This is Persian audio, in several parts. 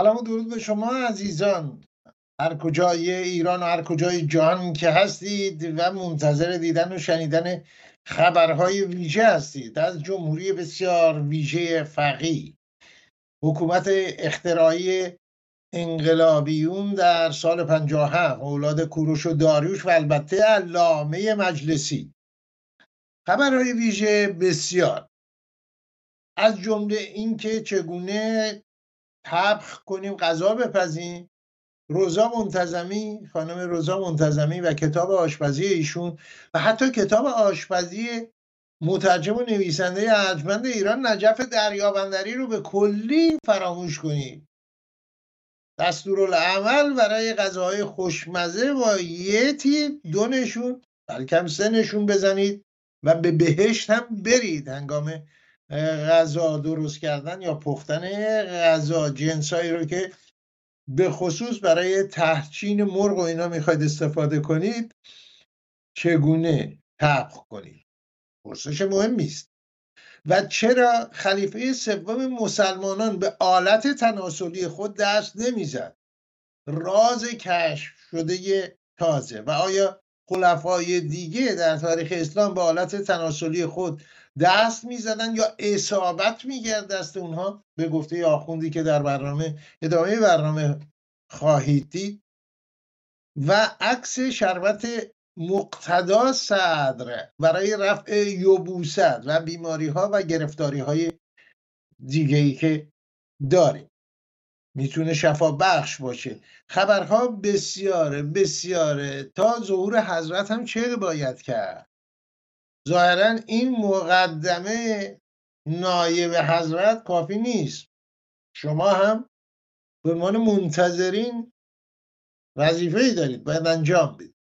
سلام و درود به شما عزیزان. هر کجای ایران و هر کجای جهان که هستید و منتظر دیدن و شنیدن خبرهای ویژه هستید. از جمهوری بسیار ویژه فقی حکومت اختراعی انقلابیون در سال 57 اولاد کوروش و داریوش و البته علامه مجلسی. خبرهای ویژه بسیار. از جمله اینکه چگونه تبخ کنیم غذا بپزیم. روزا منتظمی خانم روزا منتظمی و کتاب آشپزی ایشون و حتی کتاب آشپزی مترجم و نویسنده ارجمند ایران نجف دریابندری رو به کلی فراموش کنید دستورالعمل برای غذاهای خوشمزه با یه تیپ دو نشون بلکه سه نشون بزنید و به بهشت هم برید هنگام غذا درست کردن یا پختن غذا جنسایی رو که به خصوص برای تحچین مرغ و اینا می‌خواید استفاده کنید چگونه طبخ کنید؟ پرسش مهمی است و چرا خلیفه سوم مسلمانان به آلت تناسلی خود دست نمی‌زد؟ راز کشف شده تازه. و آیا خلفای دیگه در تاریخ اسلام به آلت تناسلی خود دست می‌زدن یا اصابت میگرد دست اونها؟ به گفته آخوندی که در برنامه ادامه برنامه خواهید دید. و عکس شربت مقتدا صدر برای رفع یبوست و بیماری ها و گرفتاری های دیگه ای که داریم. می‌تونه شفا بخش باشه. خبرها بسیاره بسیاره. تا ظهور حضرت هم چه باید کرد؟ ظاهرا این مقدمه نایب حضرت کافی نیست. شما هم به عنوان منتظرین وظیفه ای دارید باید انجام بدید.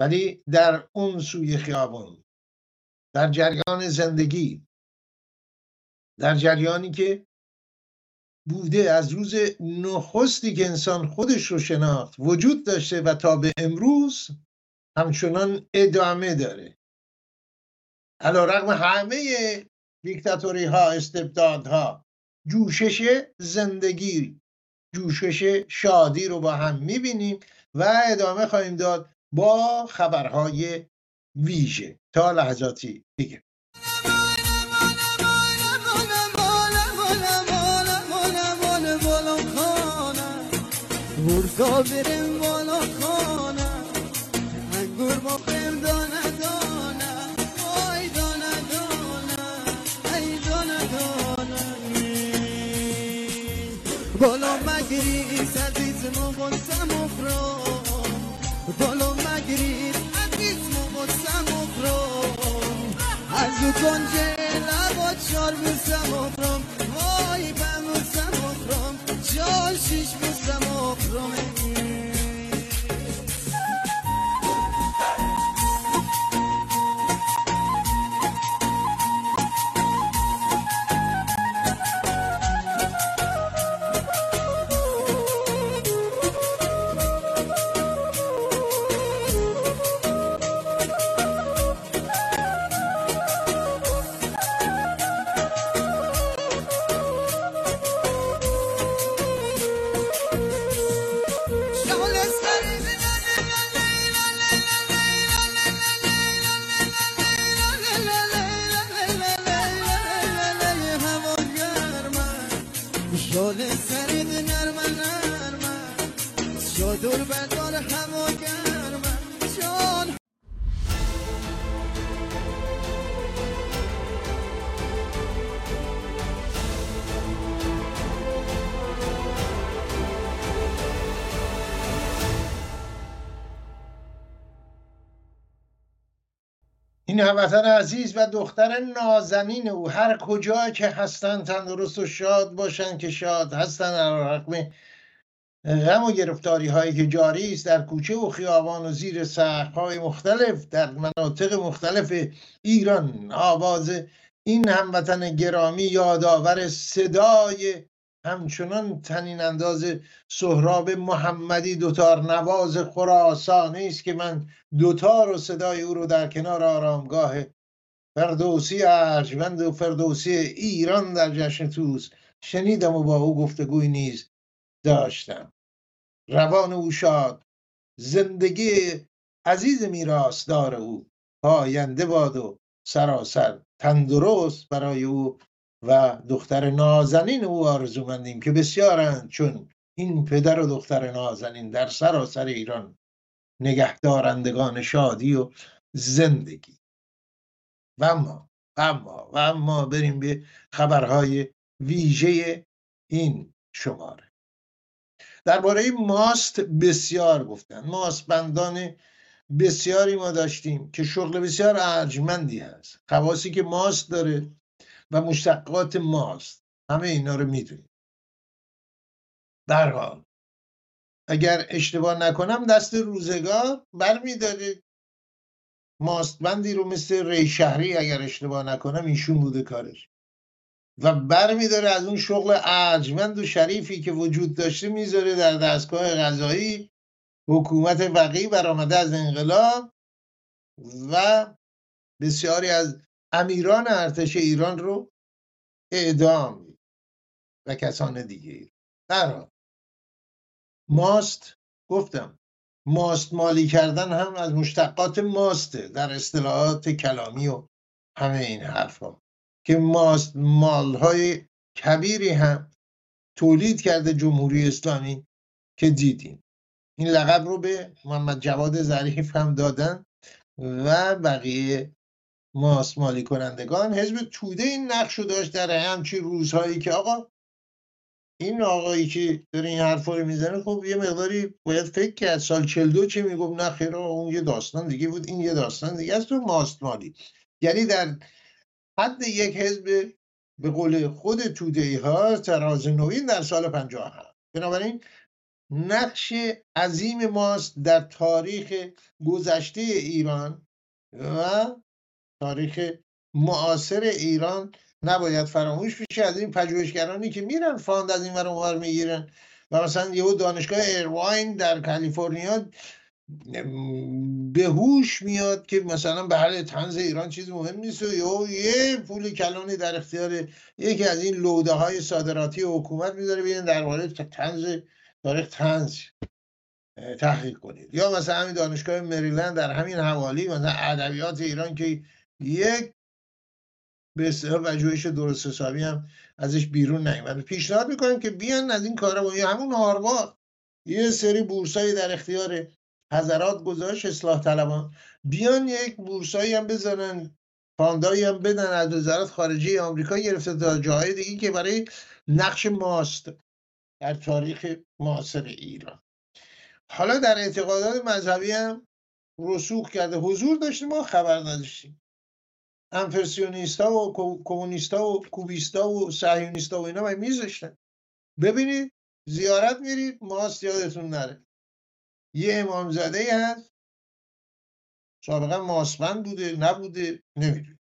ولی در اون سوی خیابان در جریان زندگی در جریانی که بوده از روز نخستی که انسان خودش رو شناخت وجود داشته و تا به امروز همچنان ادامه داره. علا رقم همه دیکتاتوری ها استبدادها جوشش زندگی جوشش شادی رو با هم می‌بینیم و ادامه خواهیم داد با خبرهای ویژه. تا لحظاتی دیگه. بالا مگریز عزیزمو بازم اخرام از او کنجه لبا چار بوسم اخرام وای بموسم اخرام چار شیش بوسم اخرام هموطن عزیز و دختر نازنین او هر کجا که هستن تندرست و شاد باشن که شاد هستن رقم غم و گرفتاری هایی که جاری است در کوچه و خیابان و زیر سقف های مختلف در مناطق مختلف ایران. آواز این هموطن گرامی یادآور صدای همچنان تنین انداز سهراب محمدی دوتار نواز خراسانی است که من دوتار و صدای او رو در کنار آرامگاه فردوسی ارجمند و فردوسی ایران در جشن توس شنیدم و با او گفتگوی نیز داشتم. روان او شاد. زندگی عزیز میراثدار او. پاینده باد و سراسر تندرست برای او. و دختر نازنین او آرزومندیم که بسیارند چون این پدر و دختر نازنین در سراسر ایران نگهدارندگان شادی و زندگی. و اما و اما و اما بریم به خبرهای ویژه این شماره. درباره ماست بسیار گفتن. ماست بندان بسیاری ما داشتیم که شغل بسیار ارجمندی هست. خواصی که ماست داره و مشتقات ماست. همه اینا رو می‌دونیم. در حال. اگر اشتباه نکنم دست روزگار برمیداره ماستبندی رو مثل ری شهری اگر اشتباه نکنم ایشون بوده کارش. و برمیداره از اون شغل ارجمند و شریفی که وجود داشته می‌ذاره در دستگاه غذایی حکومت وقی برآمده از انقلاب و بسیاری از امیران ارتش ایران رو اعدام و کسان دیگه. در ماست گفتم ماست مالی کردن هم از مشتقات ماسته در اصطلاحات کلامی و همه این حرفها که ماست مالهای کبیری هم تولید کرده جمهوری اسلامی که دیدیم. این لقب رو به محمد جواد ظریف هم دادن و بقیه ماست مالی کنندگان. حزب توده این نقش رو داشت در همچی روزهایی که آقا این آقایی که داره این حرفا رو می‌زنه خب یه مقداری باید فکر کرد. سال 42 چه می‌گفت؟ نه خیر اون یه داستان دیگه بود این یه داستان دیگه است تو ماست مالی. یعنی در حد یک حزب به قول خود توده ها تراز نوین در سال 57 بنابراین نقش عظیم ماست در تاریخ گذشته ایران و تاریخ معاصر ایران نباید فراموش بشه. از این پژوهشگرانی که میرن fund از این ور می‌گیرن و مثلا یهو دانشگاه ایرواین در کالیفرنیا به هوش میاد که مثلا به حال طنز ایران چیز مهم نیست و یه پول کلانی در اختیار یکی از این لوده های صادراتی حکومت می‌ذاره بیان در مورد تنز تاریخ تنز تحقیق کنید. یا مثلا همین دانشگاه مریلند در همین حوالی مثلا ادبیات ایران که یک به اصطلاح پژوهش درست حسابی هم ازش بیرون نیومد. پیشنهاد می‌کنیم که بیان از این کارا. یا همون هاروارد. یه سری بورسایی در اختیار حضرات گذاشت اصلاح طلبان. بیان یک بورسایی هم بزنن فاندایی هم بدن از وزارت خارجه آمریکا گرفته تا جاهای دیگه که برای نقش ماست در تاریخ معاصر ایران. حالا در اعتقادات مذهبی هم رسوخ کرده. حضور داشتیم ما خبر نداشتیم. انفرسیونیستا و کمونیستا و کوبیستا و صهیونیستا و اینا می میذاشتن؟ ببینید زیارت میرید ماست یادتون نره. یه امامزاده ای هست. سابقا ماسمند بوده نبوده نمی‌دونی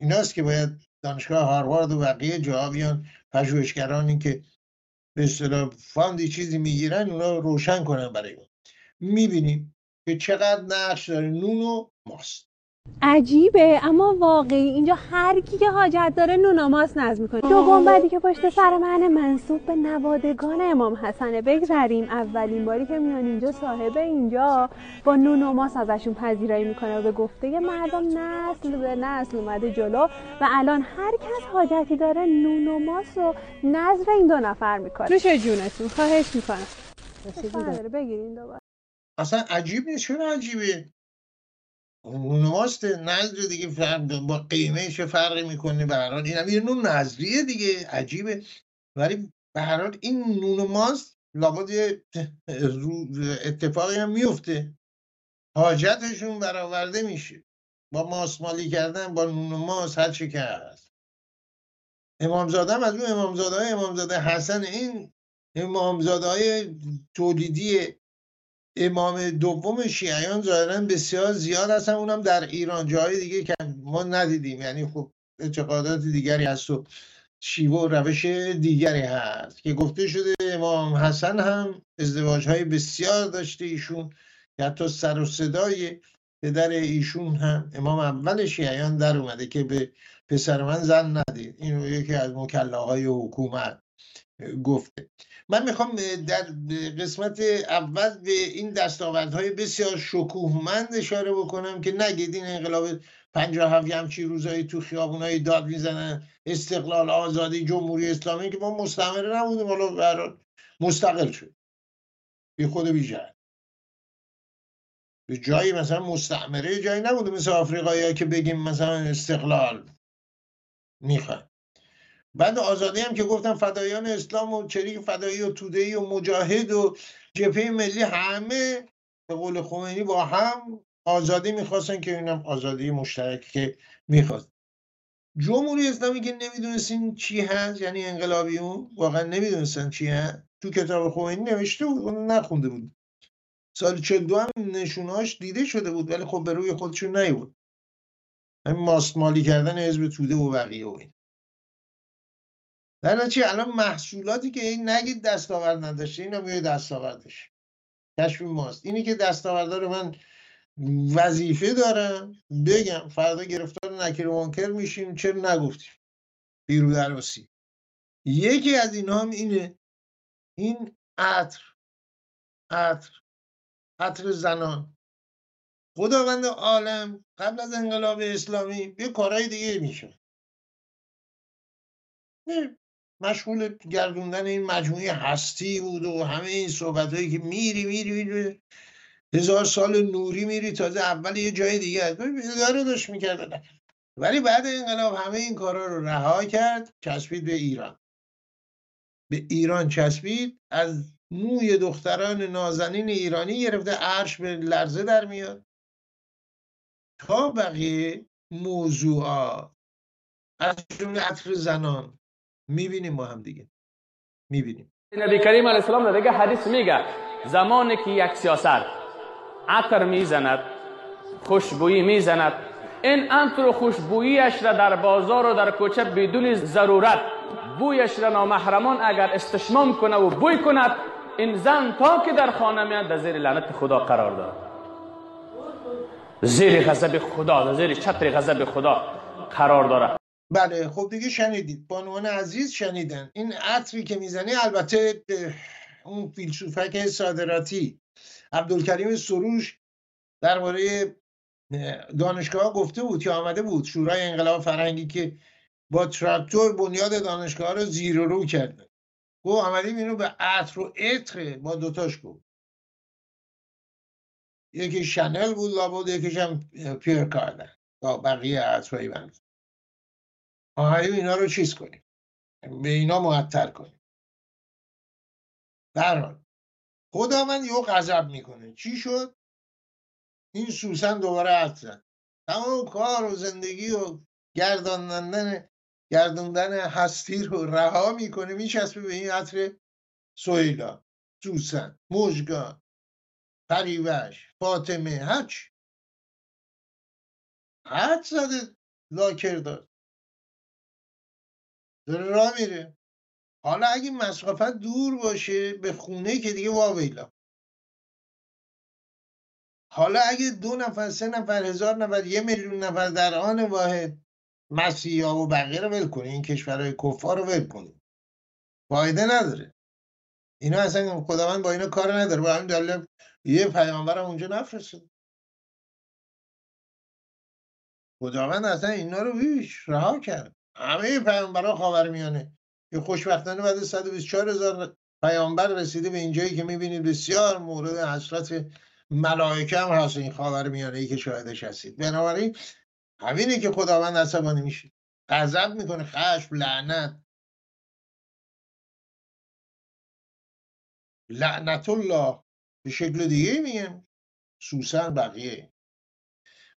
ایناست که باید دانشگاه هاروارد و بقیه جاها بیان پژوهشگرانی که به اصطلاح فاندی چیزی می‌گیرن اونا روشن کنن برای ما. می‌بینیم که چقدر نقش داره نون و ماست. عجیبه اما واقعی اینجا هر کی که حاجت داره نوناماس نظم می‌کنه. دو گنبدی که پشت سر من منصوب به نوادگان امام حسنه بگذریم. اولین باری که میان اینجا صاحب اینجا با نوناماس ازشون پذیرایی می‌کنه و به گفته مردم نسل به نسل اومده جلو و الان هر کس حاجتی داره نوناماس و نظر این دو نفر می‌کنه. نوش جونتون خواهش می‌کنم. بگیرین دوباره. اصلا عجیب نیست چرا عجیبه؟ نماست نظر دیگه فرق با قیمه چه فرقی می‌کنه؟ به هر حال این هم یه نون نظریه دیگه عجیبه. ولی به هر حال این نون ماست لابد اتفاقی هم میفته حاجتشون برآورده میشه. با ماسمالی کردن با نون ماست هر چی که هست. امامزاده هم از اون امامزاده های امامزاده حسن این امامزاده های تولیدی امام دوم شیعیان ظاهرا بسیار زیاد هستن. اونم در ایران جای دیگه که ما ندیدیم. یعنی خب اعتقادات دیگری هست و شیوه و روش دیگری هست. که گفته شده امام حسن هم ازدواج های بسیار داشته ایشون. که حتی سر و صدای پدر ایشون هم امام اول شیعیان در اومده که به پسر من زن ندید. این یکی از مکلاهای حکومت. گفته من می‌خوام در قسمت اول به این دستاوردهای بسیار شکوهمند اشاره بکنم که نگید این انقلاب پنجاه هفت همچی روزایی تو خیابونای داد می‌زنن استقلال آزادی جمهوری اسلامی که ما مستعمره نبودیم حالا مستقل شد. بی خود بی به جایی مثلا مستعمره جایی نبوده مثل آفریقایی که بگیم مثلا استقلال می‌خواد. بعد آزادی هم که گفتم فدایان اسلام و چریک فدایی و تودهی و مجاهد و جبهه ملی همه به قول خمینی با هم آزادی می‌خواستن که اینم آزادی مشترک که می‌خواست. جمهوری اسلامی که نمی‌دونستین چی هست یعنی انقلابیون واقعا نمی‌دونستن چی هست. تو کتاب خمینی نوشته بود اون نخونده بود. سال 42 هم نشوناش دیده شده بود ولی خب به روی خودشون نیبود همین ماست مالی کردن حزب توده و بقیه و این. در چی؟ الان محصولاتی که این نگید دستاورد نداشته این هم یه دستاوردش. کشف ماست. اینی که دستاوردار من وظیفه دارم بگم فردا گرفتار نکر منکر میشیم چرا نگفتیم؟ بیرو درواسی. یکی از اینها هم اینه. این عطر عطر عطر زنان. خداوند عالم قبل از انقلاب اسلامی یه کارهای دیگه میشه مشغول گردوندن این مجموعه هستی بود و همه این صحبت هایی که میری میری میری. هزار سال نوری میری تازه اول یه جای دیگه اداره داشت می‌کرد. ولی بعد انقلاب همه این کارا رو رها کرد چسبید به ایران. به ایران چسبید از موی دختران نازنین ایرانی گرفته عرش به لرزه در میاد. تا بقیه موضوعات. از جمله عطر زنان. می‌بینیم با هم دیگه. می‌بینیم. نبی کریم علیه السلام در دیگه حدیث میگه زمانی که یک سیاست عطر می‌زند خوشبویی می‌زند این عطر و خوشبوییش را در بازار و در کوچه بدون ضرورت بویش را نامحرمان اگر استشمام کنه و بوی کند این زن تا که در خانه میاد در زیر لعنت خدا قرار دارد. زیر غضب خدا زیر چتر غضب خدا قرار داره بله خب دیگه شنیدید. بانوان عزیز شنیدن. این عطری که می‌زنی البته اون فیلسوفک صادراتی عبدالکریم سروش درباره دانشگاه گفته بود که آمده بود شورای انقلاب فرهنگی که با تراکتور بنیاد دانشگاه رو زیر و رو کرده. گو آمدیم اینو به عطر و عطر با دوتاش گفت. یکی شنل بود لابد یکیش هم پیر کردن با بقیه عطرهایی بند آمدیم اینا رو چیز کنیم؟ به اینا معطر کنیم. در خداوند یه غضب می‌کنه. چی شد؟ این سوسن دوباره عطر زد. تمام کار و زندگی و گرداندن گردوندن هستی رو رها می‌کنه میچسبه به این عطر سویلا سوسن مژگان پریوش فاطمه هچ حد زده لاکر داد. داره راه میره. حالا اگه مسافت دور باشه به خونه که دیگه واویلا. حالا اگه دو نفر سه نفر هزار نفر یه میلیون نفر در آن واحد مسیحی ها و بقیه رو ول کنی این کشورهای کفار رو ول کنی فایده نداره. اینا اصلا خداوند با اینا کار نداره. با همین دلیل یه پیامبر اونجا نفرستاد خداوند اصلا اینا رو هیچ رها کرد. همه پیامبران خاور میانه که خوشبختانه بعد 124 هزار پیامبر رسیده به اینجایی که می‌بینید بسیار مورد حسرت ملائکه هم هست این خاور میانه ای که شاهدش هستید. بنابراین همینه که خداوند عصبانی میشه. غضب می‌کنه خشم لعنت. لعنت الله به شکل دیگه میگم سوسن بقیه.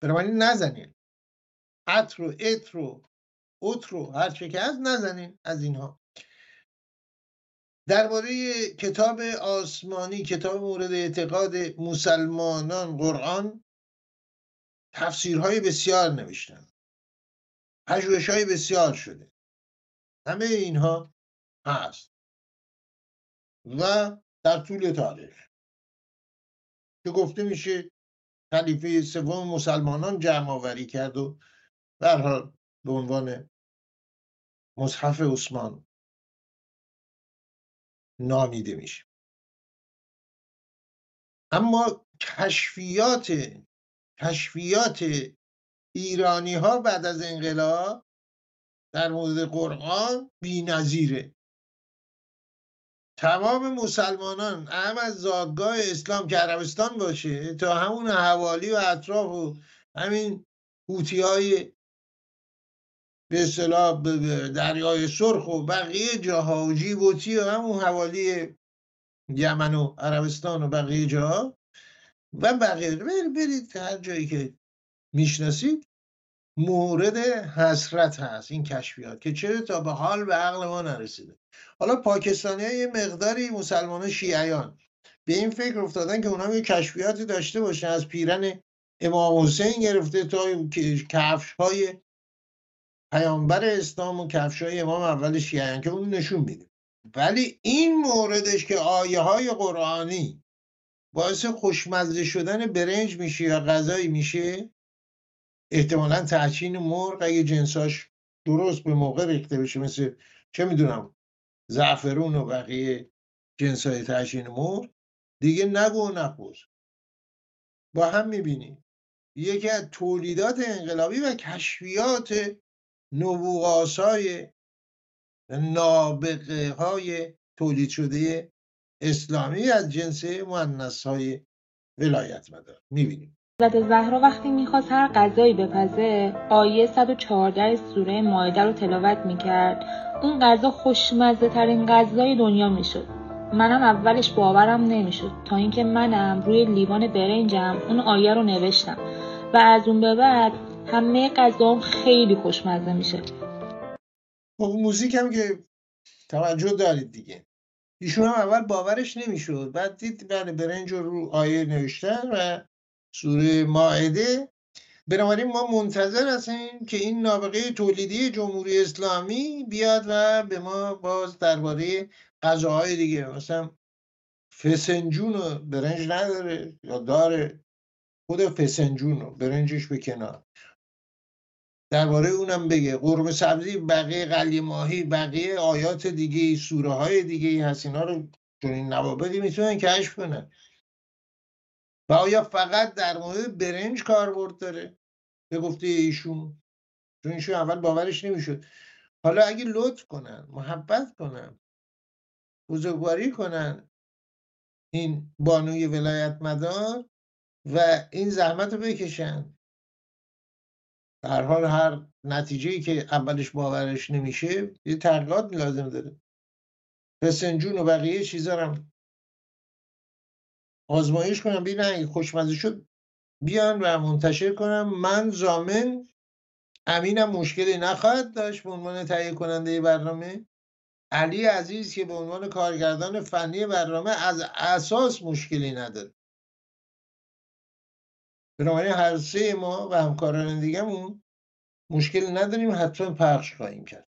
بنابراین نزنین عطر و عطر و عطر و هر چه که هست نزنین از اینها. درباره کتاب آسمانی کتاب مورد اعتقاد مسلمانان قرآن تفسیرهای بسیار نوشتن. پژوهش های بسیار شده. همه اینها هست. و در طول تاریخ. که گفته میشه خلیفه سوم مسلمانان جمع آوری کرد و حال به عنوان مصحف عثمان نامیده میشه اما کشفیات کشفیات ایرانی ها بعد از انقلاب در مورد قرآن بی نظیره. تمام مسلمانان هم از زادگاه اسلام که عربستان باشه تا همون حوالی و اطراف و همین حوتی های به اصطلاح دریای سرخ و بقیه جاها و جیبوتی و همون حوالی یمن و عربستان و بقیه جاها و بقیه برید هر جایی که می‌شناسید مورد حسرت هست. این کشفیات که چرا تا به حال به عقل ما نرسیده. حالا پاکستانی یه مقداری مسلمان شیعیان. به این فکر افتادن که اونا یه کشفیاتی داشته باشن. از پیرن امام حسین گرفته تا کفش های پیامبر اسلام و کفش های امام اول شیعیان که اون نشون میده. ولی این موردش که آیه های قرآنی باعث خوشمزه شدن برنج میشه یا غذایی میشه احتمالا تحچین مرغ اگه جنساش درست به موقع ریخته بشه مثل چه می‌دونم زعفرون و بقیه جنس های تحچین مرغ دیگه نگو و نپوز با هم می‌بینیم یکی از تولیدات انقلابی و کشفیات نبوغاسای نابغه های تولید شده اسلامی از جنس معنیس های ولایت مدار. می‌بینیم. حضرت زهرا وقتی می‌خواست هر غذایی بپزه آیه 114 سوره مایده رو تلاوت می‌کرد. اون غذا خوشمزه ترین غذای دنیا می‌شد. منم اولش باورم نمی‌شد. تا اینکه منم روی لیوان برنجم اون آیه رو نوشتم. و از اون به بعد همه غذام خیلی خوشمزه میشه. خب موزیک هم که توجه دارید دیگه. ایشون هم اول باورش نمی‌شد. بعد دید بله برنج رو آیه نوشتن و سوره ماعده. بنابراین ما منتظر هستیم که این نابغه تولیدی جمهوری اسلامی بیاد و به ما باز درباره غذاهای دیگه مثلا فسنجون و برنج نداره یا داره؟ خود فسنجون و برنجش به کنار. درباره اونم بگه. قرمه سبزی بقیه قلی ماهی بقیه آیات دیگه سوره های دیگه هست اینا رو چون این نوابقی می‌تونن کشف کنن. و آیا فقط در مورد برنج کاربرد داره؟ به گفته ایشون. چون ایشون اول باورش نمی‌شد. حالا اگه لطف کنن محبت کنن بزرگواری کنن این بانوی ولایت مدار و این زحمت رو بکشن در حال هر نتیجه که اولش باورش نمیشه یه تحقیقات لازم داره. فسنجون و بقیه چیزا هم آزمایش کنم ببینن اگه خوشمزه شد بیان و منتشر کنم. من زامن امینم مشکلی نخواهد داشت به عنوان تهیه کننده برنامه. علی عزیز که به عنوان کارگردان فنی برنامه از اساس مشکلی نداره. بنابراین هر سه ما و همکاران دیگهمون مشکلی نداریم حتما پخش خواهیم کرد.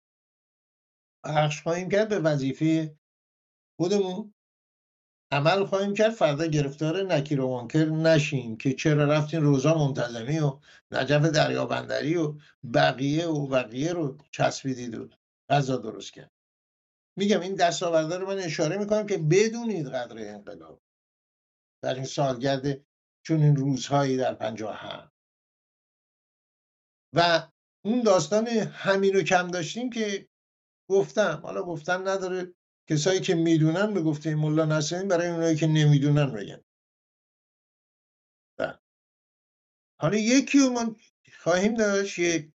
پخش خواهیم کرد به وظیفه خودمون. عمل خواهیم کرد فردا گرفتار نکیر و منکر نشیم که چرا رفتین روزا منتظمی و نجف دریابندری و بقیه و بقیه رو چسبیدید و غذا درست کرد. میگم این دستاورده رو من اشاره می‌کنم که بدونید قدر انقلاب. در این سالگرد چون این روزهایی در پنجاه هم و اون داستان همین رو کم داشتیم که گفتم حالا گفتن نداره. کسایی که می‌دونن به گفته ملا نسیم برای اونایی که نمی‌دونن بگن. بله. حالا یکی رو من خواهیم داشت یک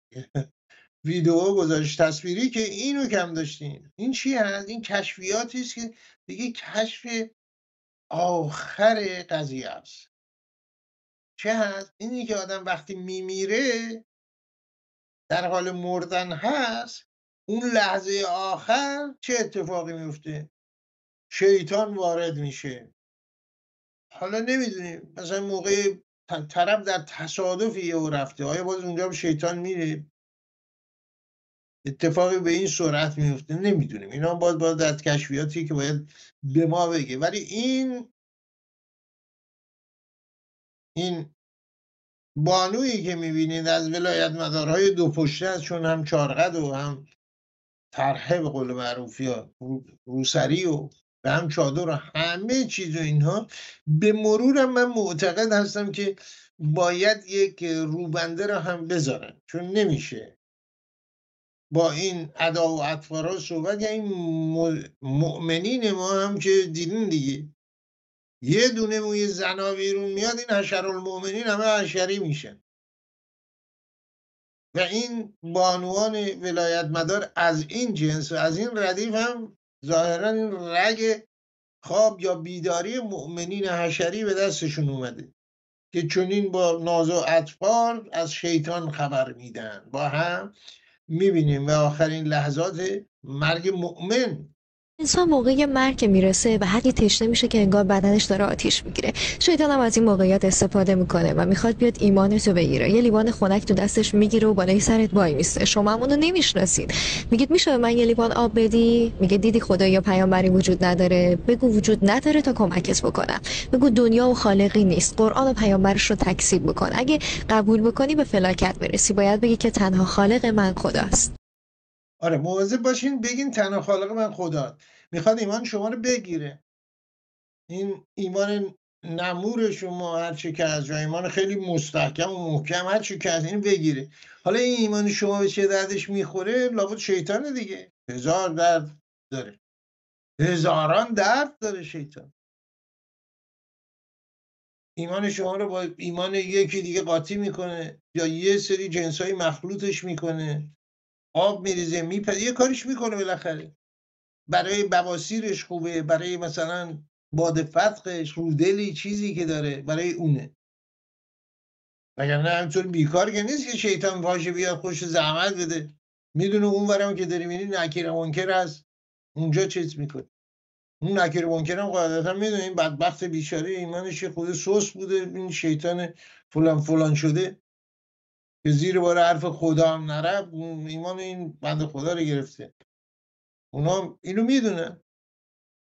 ویدیو گذاشت تصویری که اینو کم داشتین این چی هست؟ این کشفیاتی است که دیگه کشف آخر قضیه است. چه هست؟ اینی که آدم وقتی میمیره در حال مردن هست اون لحظه آخر چه اتفاقی میفته؟ شیطان وارد میشه. حالا نمی‌دونیم مثلا موقع طرف در تصادفی او رفته آیا باز اونجا شیطان میره؟ اتفاقی به این سرعت میفته نمی‌دونیم. اینا باید باید در کشفیاتی که باید به ما بگه. ولی این این بانویی که می‌بینید از ولایت مدارهای دو پشته است چون هم چارقد و هم طرحه به قول معروف یا روسری و به هم چادر و همه چیز و اینها. به مرورم من معتقد هستم که باید یک روبنده را هم بذارن چون نمیشه با این ادا و اطفارا صحبت. یعنی مؤمنین ما هم که دیدین دیگه. یه دونه موی زنا بیرون میاد این حشر المؤمنین همه حشری میشن. و این بانوان ولایت مدار از این جنس و از این ردیف هم ظاهرا این رگ خواب یا بیداری مؤمنین حشری به دستشون اومده که چونین با ناز و اطفال از شیطان خبر میدن. با هم می‌بینیم و آخرین لحظات مرگ مؤمن انسان موقع مرگ می‌رسه به حدی تشنه میشه که انگار بدنش داره آتیش می‌گیره. شیطان هم از این موقعیت استفاده می‌کنه و می‌خواد بیاد ایمانتو بگیره. یه لیوان خنک تو دستش می‌گیره و بالای سرت وای میسته. شما همونو نمی‌شناسید. میگید میشه من یه لیوان آب بدی؟ میگه دیدی خدا یا پیامبری وجود نداره. بگو وجود نداره تا کمکت بکنم. بگو دنیا و خالقی نیست. قرآن و پیامبرش رو تکذیب بکن. اگه قبول بکنی به فلاکت برسی. باید بگی که تنها خالق من خداست. آره مواظب باشین بگین تنها خالق من خدا می‌خواد ایمان شما رو بگیره. این ایمان نمور شما هر چی که از ایمان خیلی مستحکم و محکم هر چی که از این بگیره. حالا این ایمان شما به چه دردش می‌خوره؟ لابد شیطان دیگه. هزار درد داره. هزاران درد داره شیطان. ایمان شما رو با ایمان یکی دیگه قاطی می‌کنه یا یه سری جنس های مخلوطش می‌کنه. آب میریزه میپره یه کارش می‌کنه بالاخره. برای بواسیرش خوبه برای مثلا باد فتقش رودلی چیزی که داره برای اونه. وگرنه همینطور بیکار که نیست که شیطان پاشه بیاد خوش زحمت بده. می‌دونه اون ورم که داری میری نکیر منکر هست اونجا چیز می‌کنه. اون نکیر منکر هم قاعدتا می‌دونه این بدبخت بیچاره ایمانش خود سوس بوده. این شیطان فلان فلان شده. که زیر بار حرف خدا هم نره ایمان این بند خدا رو گرفته. اونا اینو می‌دونن.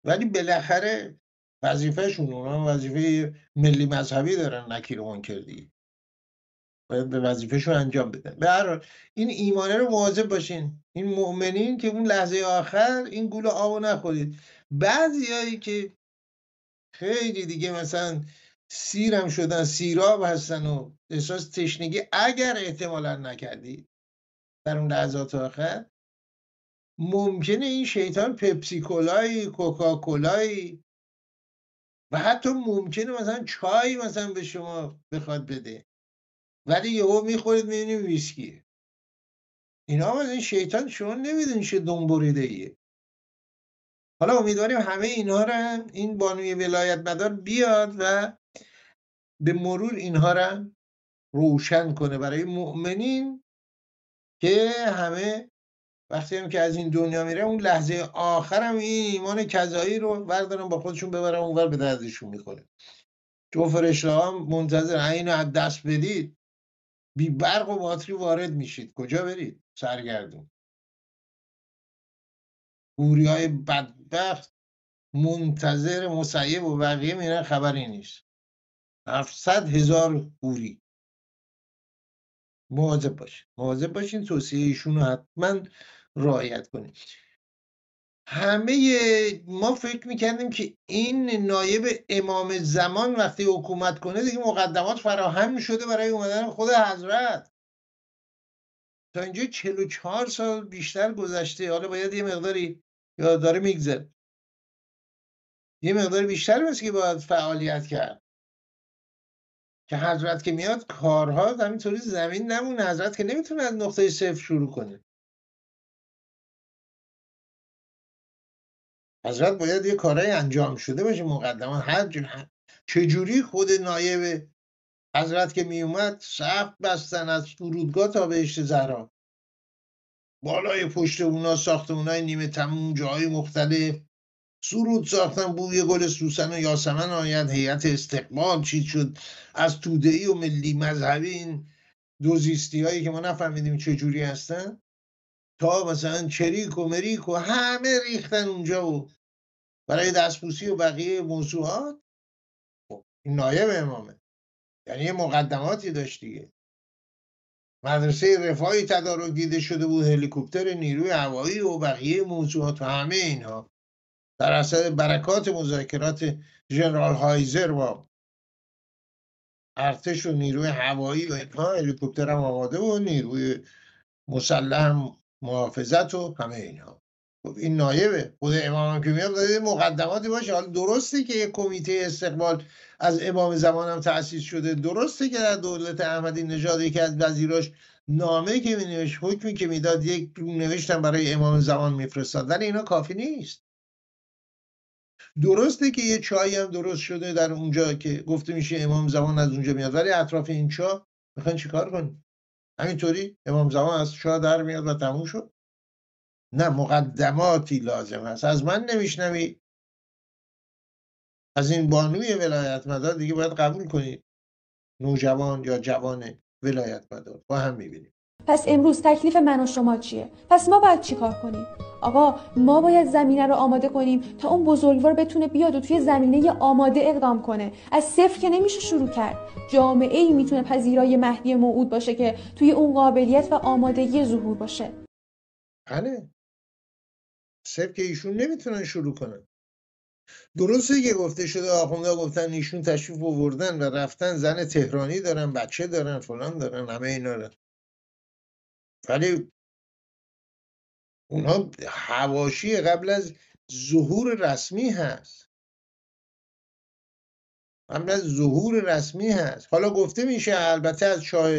ولی بالاخره وظیفهشون اونا وظیفه ملی مذهبی دارن نکیر منکر دیگه. باید به وظیفهشون انجام بدن. به هر حال این ایمانه رو مواظب باشین. این مؤمنین که اون لحظه آخر این گول آبو نخورید. بعضیایی که خیلی دیگه مثلا سیرم شدن سیراب هستن و احساس تشنگی اگر احتمالا نکردید در اون لحظات آخر ممکنه این شیطان پپسی کولای کوکا کولای و حتی ممکنه مثلا چای مثلا به شما بخواد بده. ولی یهو می‌خورید می‌بینید ویسکی. اینا از این شیطان شما نمی‌دونی چه دنبوریده ایه حالا امیدواریم همه اینها رو این بانوی ولایت مدار بیاد و به مرور اینها رو روشن کنه برای مؤمنین که همه وقتی هم که از این دنیا میره اون لحظه آخرم این ایمان کذایی رو بردارن با خودشون ببرن اونور به دردشون می‌خوره. تو فرشته هم منتظر این از دست بدید. بی برق و باتری وارد میشید. کجا برید؟ سرگردون. گوری های بدبخت منتظر مسیب و بقیه میرن خبری نیست. هفتصد هزار گوری مواظب باشین مواظب باشین توصیه ایشون رو حتما رعایت کنیم همه ما فکر می‌کردیم که این نایب امام زمان وقتی حکومت کنه دیگه مقدمات فراهم شده برای اومدن خود حضرت. تا اینجا 44 سال بیشتر گذشته. حالا باید یه مقداری یا داره میگذره. یه مقدار بیشتر مثل که باید فعالیت کرد. که حضرت که میاد کارها همینطوری زمین نمونه حضرت که نمی‌تونه از نقطه صفر شروع کنه. حضرت باید یه کارهای انجام شده باشه مقدمان هر جور چجوری خود نایب حضرت که میومد سخت بستن از فرودگاه تا بهشت زهرا؟ بالای پشت اونا ساختمونای نیمه تموم جاهای مختلف. سرود ساختن بوی گل سوسن و یاسمن آید هیئت استقبال چی شد؟ از توده و ملی مذهبی این دوزیستی هایی که ما نفهمیدیم چه جوری هستن؟ تا مثلا چریک و مریک و همه ریختن اونجا و برای دستبوسی و بقیه موضوعات؟ خب این نایب امامه. یعنی یه مقدماتی داشت دیگه. مدرسه رفاهی تدارک دیده شده بود هلیکوپتر نیروی هوایی و بقیه موضوعات و همه اینها. در اثر برکات مذاکرات ژنرال هایزر با ارتش و نیروی هوایی و اینها هلیکوپتر هم آماده و نیروی مسلح محافظت و همه اینها. خب این نایبه خود امام که میاد مقدماتی باشه. حالا درسته که یک کمیته استقبال از امام زمان هم تأسیس شده. درسته که در دولت احمدی نژاد یکی از وزیراش نامه که می حکمی که می‌داد یک نوشتن برای امام زمان میفرستاد. ولی اینا کافی نیست. درسته که یه چایی هم درست شده در اونجا که گفته میشه امام زمان از اونجا میاد. ولی اطراف این چا می‌خواین چیکار کنیم همینطوری امام زمان از چا در میاد و تموم شد. نه مقدماتی لازم هست. از من نمیشنوی. از این بانوی ولایت مدار دیگه باید قبول کنید نوجوان یا جوان ولایت مدار. با هم می‌بینیم. پس امروز تکلیف من و شما چیه؟ پس ما باید چیکار کنیم؟ آقا ما باید زمینه رو آماده کنیم تا اون بزرگوار بتونه بیاد و توی زمینه آماده اقدام کنه. از صفر که نمیشه شروع کرد. جامعه ای می‌تونه پذیرای مهدی موعود باشه که توی اون قابلیت و آمادگی ظهور باشه. بله. صفر که ایشون نمی‌تونن شروع کنن. درسته که گفته شده آخونده گفتن ایشون تشریف آوردن و رفتن زن تهرانی دارن بچه دارن فلان دارن همه اینا دارن. ولی اونها حواشی قبل از ظهور رسمی هست. قبل از ظهور رسمی هست. حالا گفته میشه البته از چاه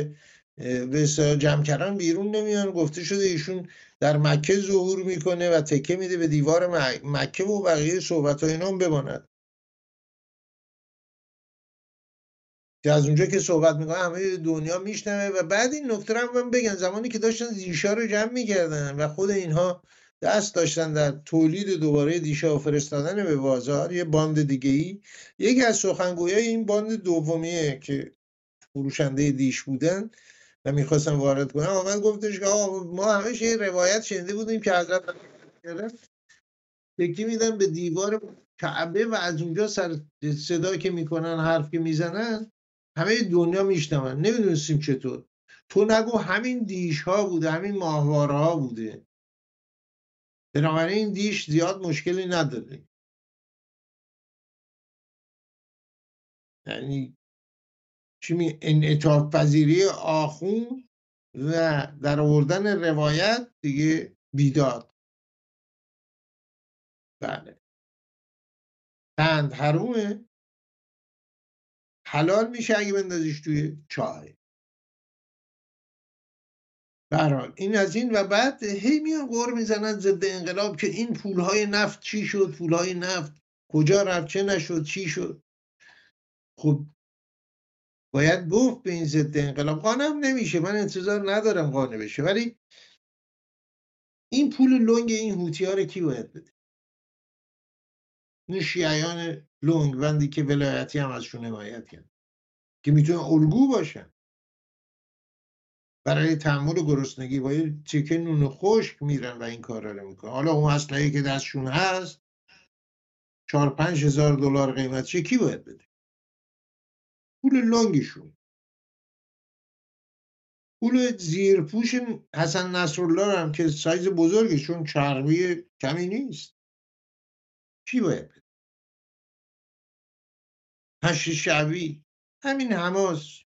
به جمکران بیرون نمیان. گفته شده ایشون در مکه ظهور می‌کنه و تکه میده به دیوار مکه و بقیه صحبت های اینا بماند. که از اونجا که صحبت می‌کنه همه دنیا میشنوه و بعد این نکته هم بگن زمانی که داشتن دیشا رو جمع می‌کردن و خود اینها دست داشتن در تولید دوباره دیشا و فرستادن به بازار یه باند دیگه ای یکی از سخنگویای این باند دومیه که فروشنده دیش بودن و می‌خواستم وارد کنم آمد گفتش که ما همش یه روایت شنیده بودیم که حضرت یکی میدن به دیوار کعبه و از اونجا سر صدا که می‌کنن حرف می‌زنن همه دنیا میشنون. نمی‌دونستیم چطور. تو نگو همین دیش ها بوده همین ماهواره ها بوده. بنابراین این دیش زیاد مشکلی نداره. یعنی چی می انعطاف پذیری آخون و در آوردن روایت دیگه بیداد. بله. پند حرومه. حلال میشه اگه بندازیش توی چای. برحال این از این و بعد هی میان غور می‌زنن ضد انقلاب که این پولهای نفت چی شد پولهای نفت کجا رفت چه نشد چی شد. خب باید گفت به این ضد انقلاب قانم نمیشه من انتظار ندارم قانه بشه ولی این پول لنگ این هوتی ها رو کی باید بده؟ شیعیان لنگ بندی که ولایتی هم ازشون حمایت کرد که می‌تونه الگو باشن. برای تحمل گرسنگی با یه تیکه نون خشک میرن و این کار رو می‌کنن. حالا اون اسلحه که دستشون هست چهار پنج هزار دلار قیمتشه کی باید بده؟ پول لنگشون. پول زیرپوش حسن نصرالله هم که سایز بزرگشون چربی کمی نیست. کی باید بده؟ هشت شعبی همین حماس.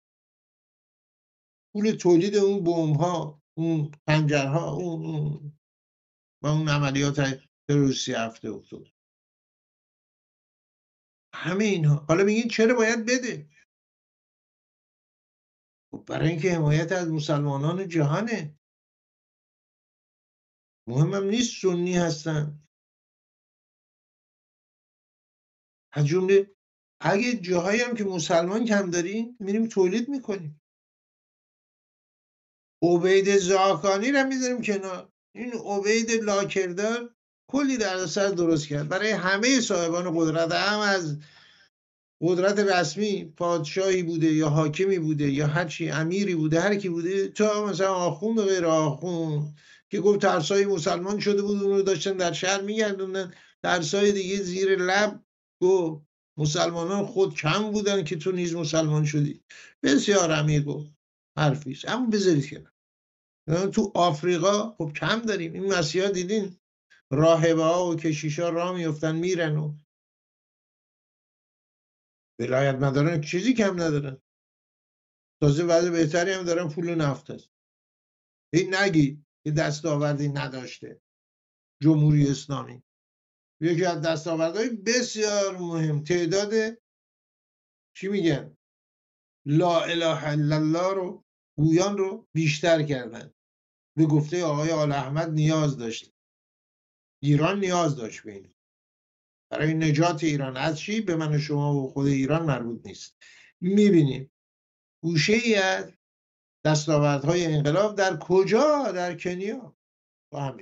پول تولید اون بوم ها اون پنجرها اون اون. و اون عملیات روسی هفته اکتبر همه اینها. حالا میگین چرا باید بده؟ خب برای اینکه حمایت از مسلمانان جهانه. مهمم نیست سنی هستن. از جمله اگه جاهایی هم که مسلمان کم داریم میریم تولید می‌کنیم. عبید زاکانی رو می‌ذاریم کنار. این عبید لاکردار کلی دردسر درست کرد. برای همه صاحبان قدرت هم از قدرت رسمی پادشاهی بوده یا حاکمی بوده یا هرچی امیری بوده هر کی بوده تا مثلا آخون و غیر آخون که گفت ترسای مسلمان شده بود اون رو داشتن در شهر میگردوندن. ترسای دیگه زیر لب گفت مسلمانان خود کم بودن که تو نیز مسلمان شدی. بسیار عمیق و حرفیست اما بذارید که تو آفریقا خب کم داریم. این مسیحا دیدین؟ راهبه ها و کشیش ها راه میفتن میرن و ولایت مدارن چیزی کم ندارن. تازه وضع بهتری هم دارن پول نفت هست. این نگی که دستاوردی نداشته. جمهوری اسلامی. یکی از دستاوردهای بسیار مهم. تعداد چی میگن؟ لا اله الا الله رو گویان رو بیشتر کردن. به گفته آقای آل احمد نیاز داشت ایران نیاز داشت به این. برای نجات ایران. از چی؟ به من و شما و خود ایران مربوط نیست. می‌بینیم. گوشه ای از دستاوردهای انقلاب در کجا؟ در کنیا. با هم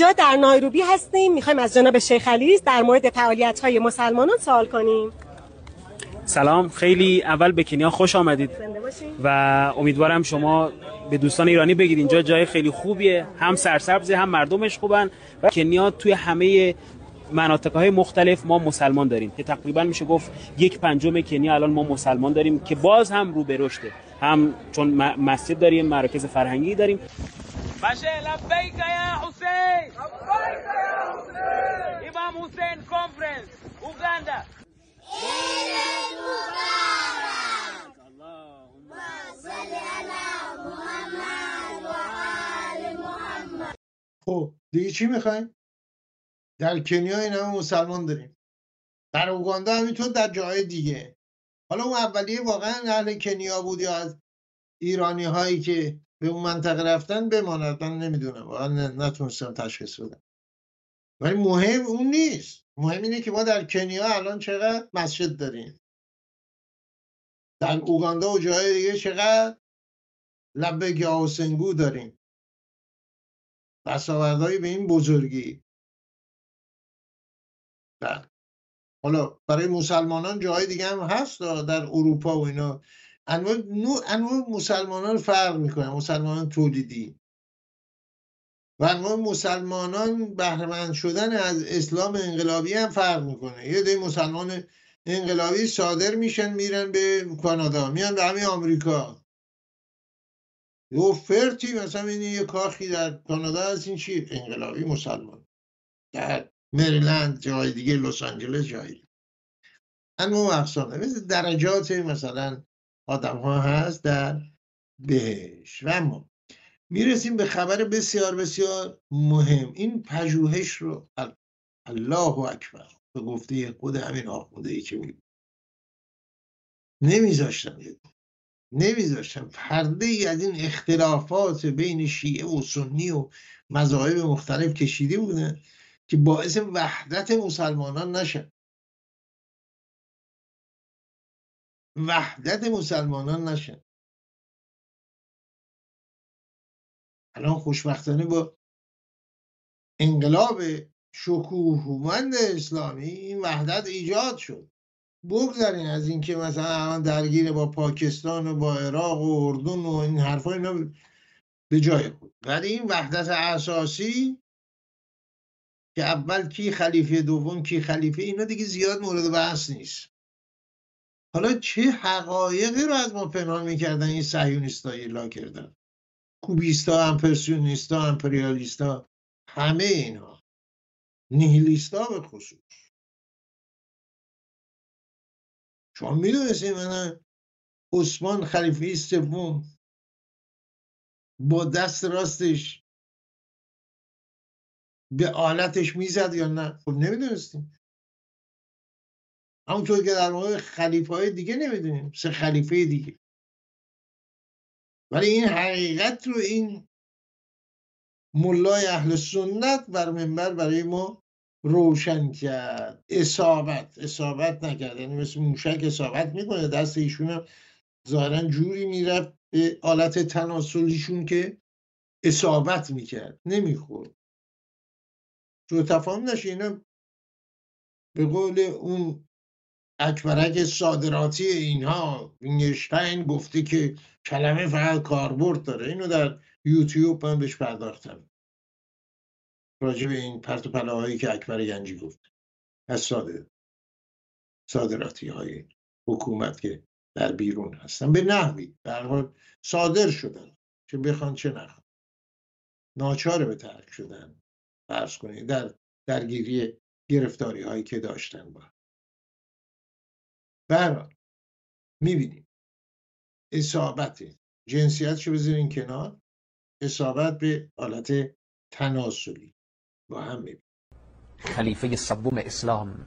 جا در نایروبی هستیم. می‌خوایم از جناب شیخ علیز در مورد فعالیت های مسلمانان سوال کنیم. سلام. خیلی اول به کنیا خوش آمدید. و امیدوارم شما به دوستان ایرانی بگید اینجا جای خیلی خوبیه. هم سرسبزه هم مردمش خوبن. و کنیا توی همه مناطق های مختلف ما مسلمان داریم. که تقریبا میشه گفت یک پنجم کنیا الان ما مسلمان داریم که باز هم رو به رشده هم چون مسجد داریم مراکز فرهنگی داریم. باشه لبیک یا حسین امام حسین کنفرنس اوگاندا خب دیگه چی می‌خوایم؟ در کنیا این همه مسلمان داریم. در اوگاندا همینطور در جای دیگه. حالا اون اولیه واقعا اهل کنیا بود یا از ایرانی هایی که به اون منطقه رفتن بماند. من نمی‌دونم. واقعا نتونستم تشخیص بدم. ولی مهم اون نیست. مهم اینه که ما در کنیا الان چقدر مسجد داریم. در اوگاندا و جای دیگه چقدر لبه آوسنگو داریم. دستاوردهایی به این بزرگی. در حالا برای مسلمانان جای دیگه هم هست در اروپا و اینا. انواع, انواع مسلمانان فرق می‌کنن. مسلمانان تولیدی. و انواع مسلمانان بهرمند شدن از اسلام انقلابی هم فرق می‌کنه. یه دی مسلمان انقلابی صادر میشن میرن به کانادا میان به همین آمریکا. یه فرتی مثلا این یه کاخی در کانادا هست این چی؟ انقلابی مسلمان. در مریلند جای دیگه لس آنجلس جایی انواع اقسامه درجات مثلا آدم ها هست در بهش. و اما می‌رسیم به خبر بسیار بسیار مهم. این پژوهش رو الله اکبر. به گفته خود همین آخونده ای که می نمیذاشتم نمیذاشتم. پرده ای از این اختلافات بین شیعه و سنی و مذاهب مختلف کشیده بودن که باعث وحدت مسلمانان نشد وحدت مسلمانان نشد الان خوشبختانه با انقلاب شکوهمند اسلامی این وحدت ایجاد شد. بگذارین از اینکه مثلا الان درگیر با پاکستان و با عراق و اردن و این حرفا اینا به جای خود. ولی این وحدت اساسی که اول کی خلیفه دوم کی خلیفه اینا دیگه زیاد مورد بحث نیست. حالا چه حقایقی رو از ما پنهان می‌کردن این صهیونیست‌ها ایلا کردن کوبیستا امپرسیونیستا امپریالیستا همه اینا. نیهیلیستا به خصوص. شما می‌دونستید من عثمان خلیفه سوم با دست راستش به آلتش می‌زد یا نه؟ خب نمی‌دونستیم. همونطور که در مورد خلیفه های دیگه نمی‌دونیم سه خلیفه دیگه. ولی این حقیقت رو این ملای اهل سنت بر منبر برای ما روشن کرد. اصابت اصابت نکرد. یعنی مثل موشک اصابت می‌کنه. دست ایشون هم ظاهرا جوری می‌رفت به آلت تناسلیشون که اصابت می‌کرد. نمی‌خورد. جو تفاهم نشه. اینا به قول اون اکبرک صادراتی اینها وینگشتاین گفته که کلمه فقط کاربرد داره. اینو در یوتیوب من بهش پرداختم. راجع به این پرت و پلاهایی که اکبر گنجی گفت. از صادر صادراتی های حکومت که در بیرون هستن. به نحوی در حال صادر شدن. چه بخوان چه نخوان. ناچار به ترک شدن. فرض کنید در درگیری گرفتاری هایی که داشتن با برحال می‌بینیم اصابت جنسیت رو بذارین کنار. اصابت به حالت تناسلی. با هم می‌بینیم خلیفه سوم اسلام.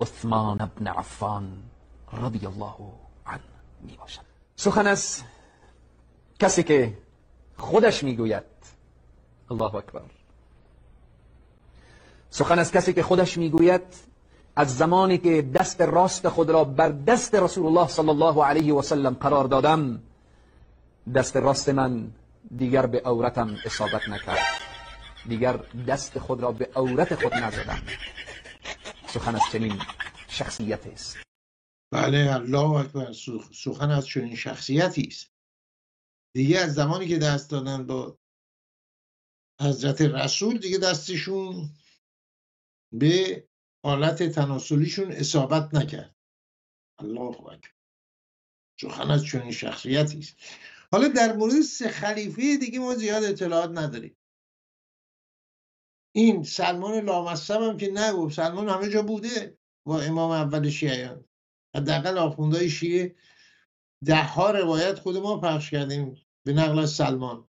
عثمان ابن عفان رضی الله عنه می باشد سخن از کسی که خودش می‌گوید. الله اکبر. سخن از کسی که خودش می‌گوید. از زمانی که دست راست خود را بر دست رسول الله صلی الله علیه و سلم قرار دادم دست راست من دیگر به عورتم اصابت نکرد. دیگر دست خود را به عورت خود نزدم. سخن از چنین شخصیت است. بله الله اکبر. سخن از چنین شخصیتی است. دیگه از زمانی که دست دادن با حضرت رسول دیگه دستشون به حالت تناسلیشون اصابت نکرد. الله اکبر. سخن از چنین شخصیتی است. حالا در مورد سه خلیفه دیگه ما زیاد اطلاعات نداریم. این سلمان لامصب هم که نگفت سلمان همه جا بوده با امام اول شیعیان. حداقل آخوندهای شیعه ده ها روایت خود ما پخش کردیم به نقل از سلمان.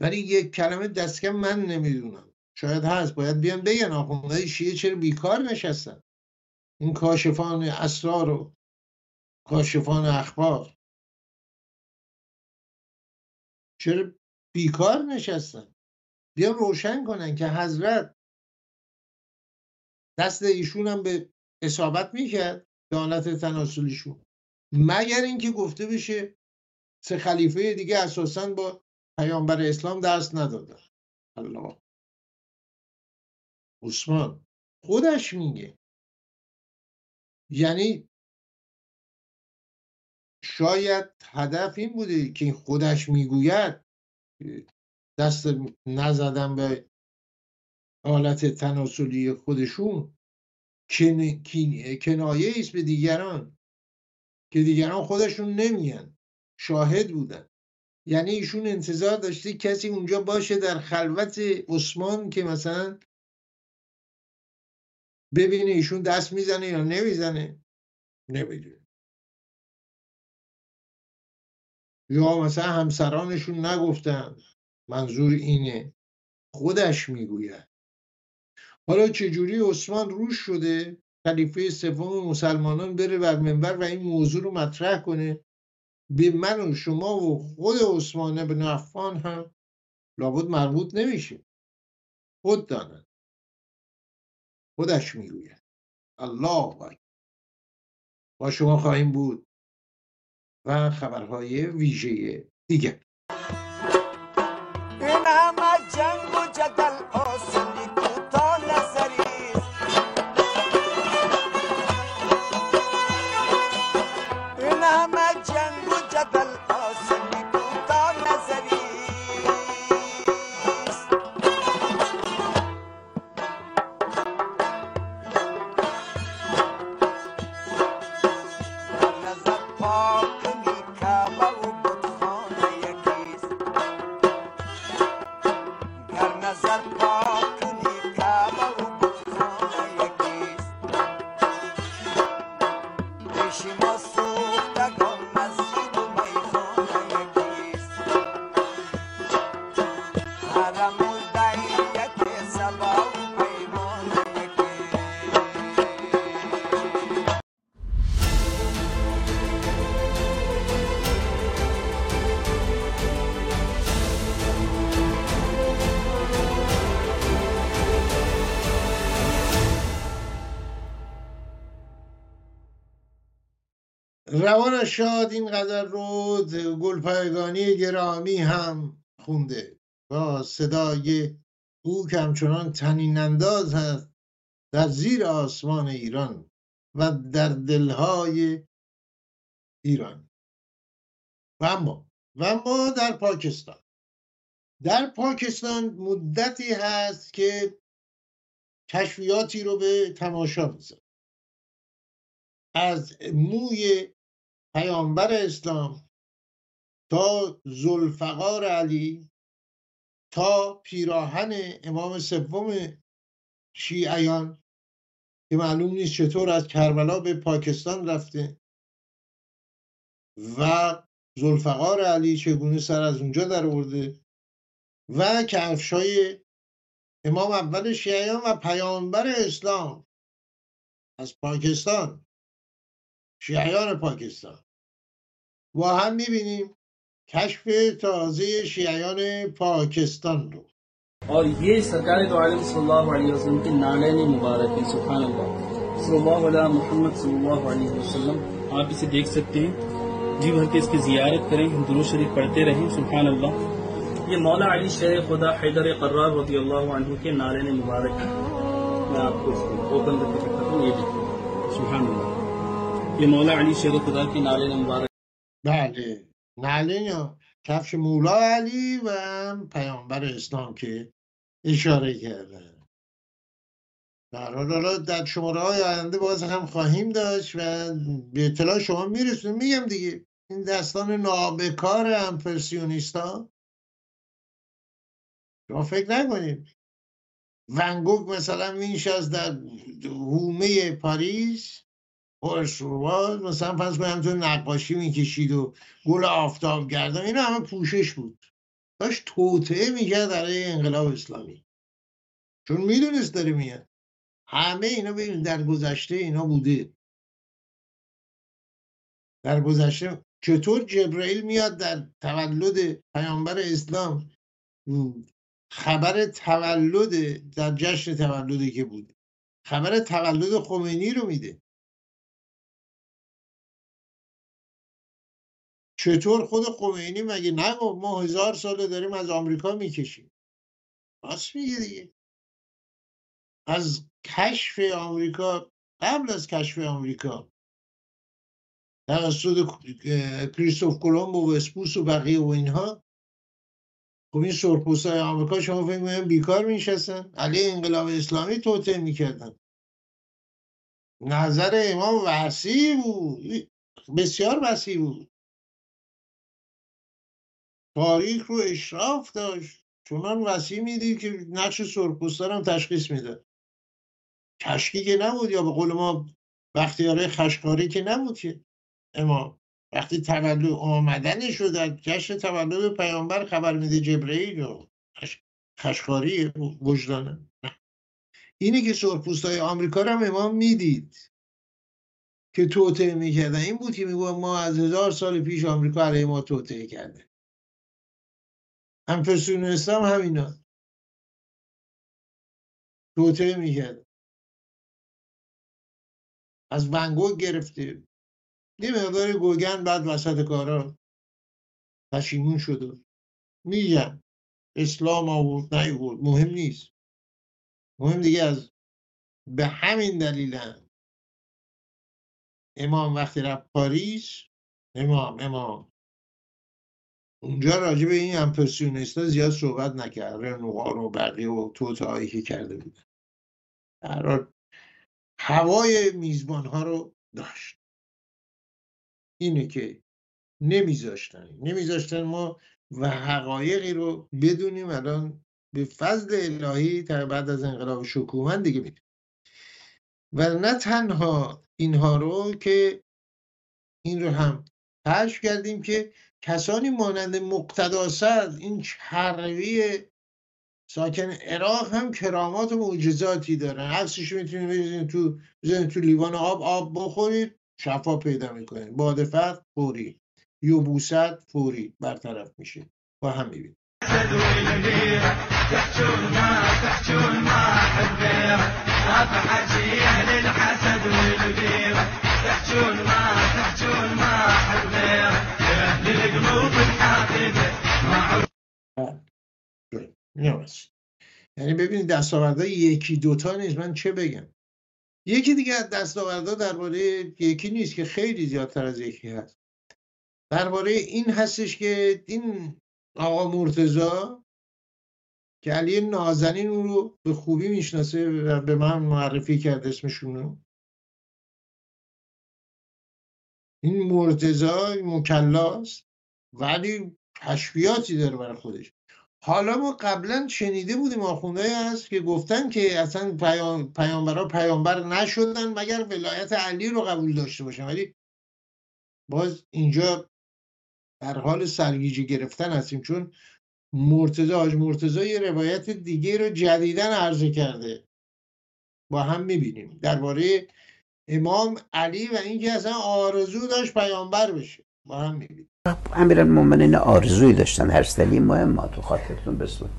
ولی یک کلمه دستکم من نمی‌دونم. شاید هست. باید بیان بگن آخوندهای شیعه چرا بیکار نشستن؟ این کاشفان اسرار و کاشفان اخبار چرا بیکار نشستن؟ بیا روشن کنن که حضرت دست ایشون هم به اصابت می‌کرد حالت تناسلیشون. مگر اینکه گفته بشه سه خلیفه دیگه اساسا با پیامبر اسلام دست ندادن. الله. عثمان خودش میگه. یعنی شاید هدف این بوده که خودش می‌گوید دست نزدن به حالت تناسلی خودشون کنایه است به دیگران که دیگران خودشون نمیان شاهد بودن. یعنی ایشون انتظار داشته کسی اونجا باشه در خلوت عثمان که مثلا ببینه ایشون دست می‌زنه یا نمی‌زنه؟ نمی‌دونه. یا مثلا همسرانشون نگفتن. منظور اینه. خودش می‌گوید. حالا چجوری عثمان روش شده؟ خلیفه سوم مسلمانان بره بر منبر و این موضوع رو مطرح کنه. به من و شما و خود عثمان بن عفان هم لابد مربوط نمیشه. خود دانند خودش می‌گوید. الله با شما خواهیم بود و خبرهای ویژه و جدل شاد این قدر رو گلپایگانی گرامی هم خونده. با صدای او که همچنان تنین انداز هست در زیر آسمان ایران و در دلهای ایران. و اما و ما در پاکستان. در پاکستان مدتی هست که کشفیاتی رو به تماشا می‌ذارم از موی پیامبر اسلام تا زلفقار علی تا پیراهن امام سوم شیعیان که معلوم نیست چطور از کربلا به پاکستان رفته و زلفقار علی چگونه سر از اونجا در آورده و کفشای امام اول شیعیان و پیامبر اسلام از پاکستان شیعیان پاکستان. با هم می‌بینیم کشف تازه شیعیان پاکستان رو. اور یہ سرکار دو عالم صلی اللہ علیہ وسلم کے نعلین مبارک سبحان اللہ صلی اللہ علی محمد صلی اللہ علیہ وسلم آپ اسے دیکھ سکتے ہیں. جی بھر کے اس کی زیارت کریں درود شریف پڑھتے رہیں سبحان اللہ یہ مولا علی شیر خدا حیدر کرار رضی اللہ عنہ کے نعلین مبارک میں آپ کو اس کو اوپن کر کے سبحان اللہ یه مولا علی شیر خدا که نالین مبارک. بله. نالین کفش مولا علی و پیامبر اسلام که اشاره کرده. برحال در شماره های آینده باز هم خواهیم داشت و به اطلاع شما میرسون میگم دیگه این دستان نابکار امپرسیونیستا. شما فکر نکنید. ونگوک مثلا از در هومه پاریس. پرشروباز مثلا فرض کنیم تو نقاشی می‌کشید و گل آفتاب گردان اینا همه پوشش بود. داشت توطعه می‌کرد برای انقلاب اسلامی. چون می‌دونست داره میاد. همه اینا ببین در گذشته اینا بوده. در گذشته چطور جبرئیل میاد در تولد پیامبر اسلام؟ خبر تولد در جشن تولدی که بود. خبر تولد خمینی رو میده. چطور خود خمینی مگه نگفت ما هزار ساله داریم از آمریکا می‌کشیم. راست میگه دیگه. از کشف آمریکا قبل از کشف آمریکا توسط کریستوف کلمب و وسپوس و بقیه و اینها خب این سرخپوست های آمریکا شما فکر می‌کنید بیکار میشستن علیه انقلاب اسلامی توطعه می‌کردن. نظر امام وسیع بود. بسیار وسیع بود. تاریخ رو اشراف داشت. چونان وسیع می‌دید که نقش سرخپوستان هم تشخیص میده کشکی که نبود یا به قول ما بختیاره خشکاری که نبود که. اما وقتی تولد آمدنش رو در جشن تولد پیامبر خبر میده جبرئیل و خشکاری وجدانه. اینه که سرخپوست های آمریکا رو هم امام می‌دید. که توطعه می‌کردن. این بود که میگو ما از هزار سال پیش آمریکا علیه ما توطعه کرده. هم همینا توطعه می‌کرد از ونگوگ گرفته. یه مقدار گوگن بعد وسط کارا پشیمون شد میگم. اسلام آورد نیورد مهم نیست. مهم دیگه از به همین دلیل هم امام وقتی رفت پاریس امام امام. اونجا راجع به این امپرسیونیستا زیاد صحبت نکرد. رنوار و بقیه و توتهایی که کرده بود. در هوای میزبان ها رو داشت. اینه که نمیذاشتن. نمیذاشتن ما و حقایقی رو بدونیم. الان به فضل الهی تا بعد از انقلاب شکومن دیگه می‌دونیم. و نه تنها اینها رو که این رو هم کشف کردیم که کسانی مانند مقتداسد این چربی ساکن عراق هم کرامات و معجزاتی دارن. عکسش می‌تونید بریزین تو بزنید تو لیوان آب آب بخورید شفا پیدا می‌کنید. بادفت فوری. یبوست فوری برطرف میشه. با هم می‌بینید تحجون الحاقده نیاز. یعنی ببینید دستاوردهای یکی دوتا نیست. من چه بگم؟ یکی دیگه از درباره یکی نیست که خیلی زیادتر از یکی هست. درباره این هستش که این آقا مرتزا که علی نازنین اون رو به خوبی می‌شناسه و به من معرفی کرد اسمشون رو. این مرتزا مکلاست ولی کشفیاتی داره برای خودش. حالا ما قبلا شنیده بودیم آخونده هست که گفتن که اصلا پیام پیامبر نشدن مگر ولایت علی رو قبول داشته باشن. ولی باز اینجا در حال سرگیجه گرفتن هستیم چون مرتضی حاج مرتضی یه روایت دیگه رو جدیدن عرضه کرده. با هم می‌بینیم. درباره امام علی و اینکه اصلا آرزو داشت پیامبر بشه. با هم می‌بینیم. امیرالمومنین آرزوی داشتن. هر سلی مهم تو خاطرتون بسود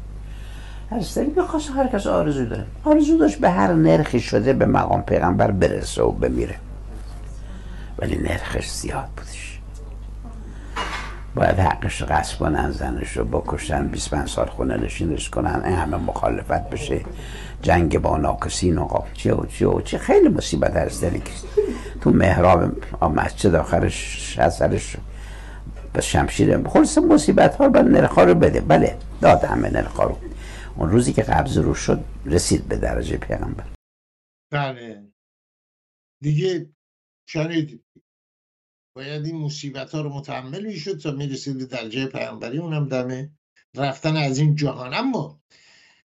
هر سلی بخواست هر کس آرزوی داره. آرزو داشت به هر نرخی شده به مقام پیغمبر برسه و بمیره. ولی نرخش زیاد بودش. باید حقش غصب کنن زنش رو بکشن 25 سال خونه نشینش کنن این همه مخالفت بشه. جنگ با ناکسین و چی و چی و چی. خیلی مصیبت هر که تو محراب مسجد آخرش اثرش به شمشیر خلص مصیبت ها باید نرخ رو بده بله داد همه نرخ رو. اون روزی که قبض رو شد رسید به درجه پیغمبر. بله. دیگه شنید باید این مصیبت ها رو متحمل می‌شد تا می‌رسید به درجه پیامبری اونم دمه رفتن از این جهان. اما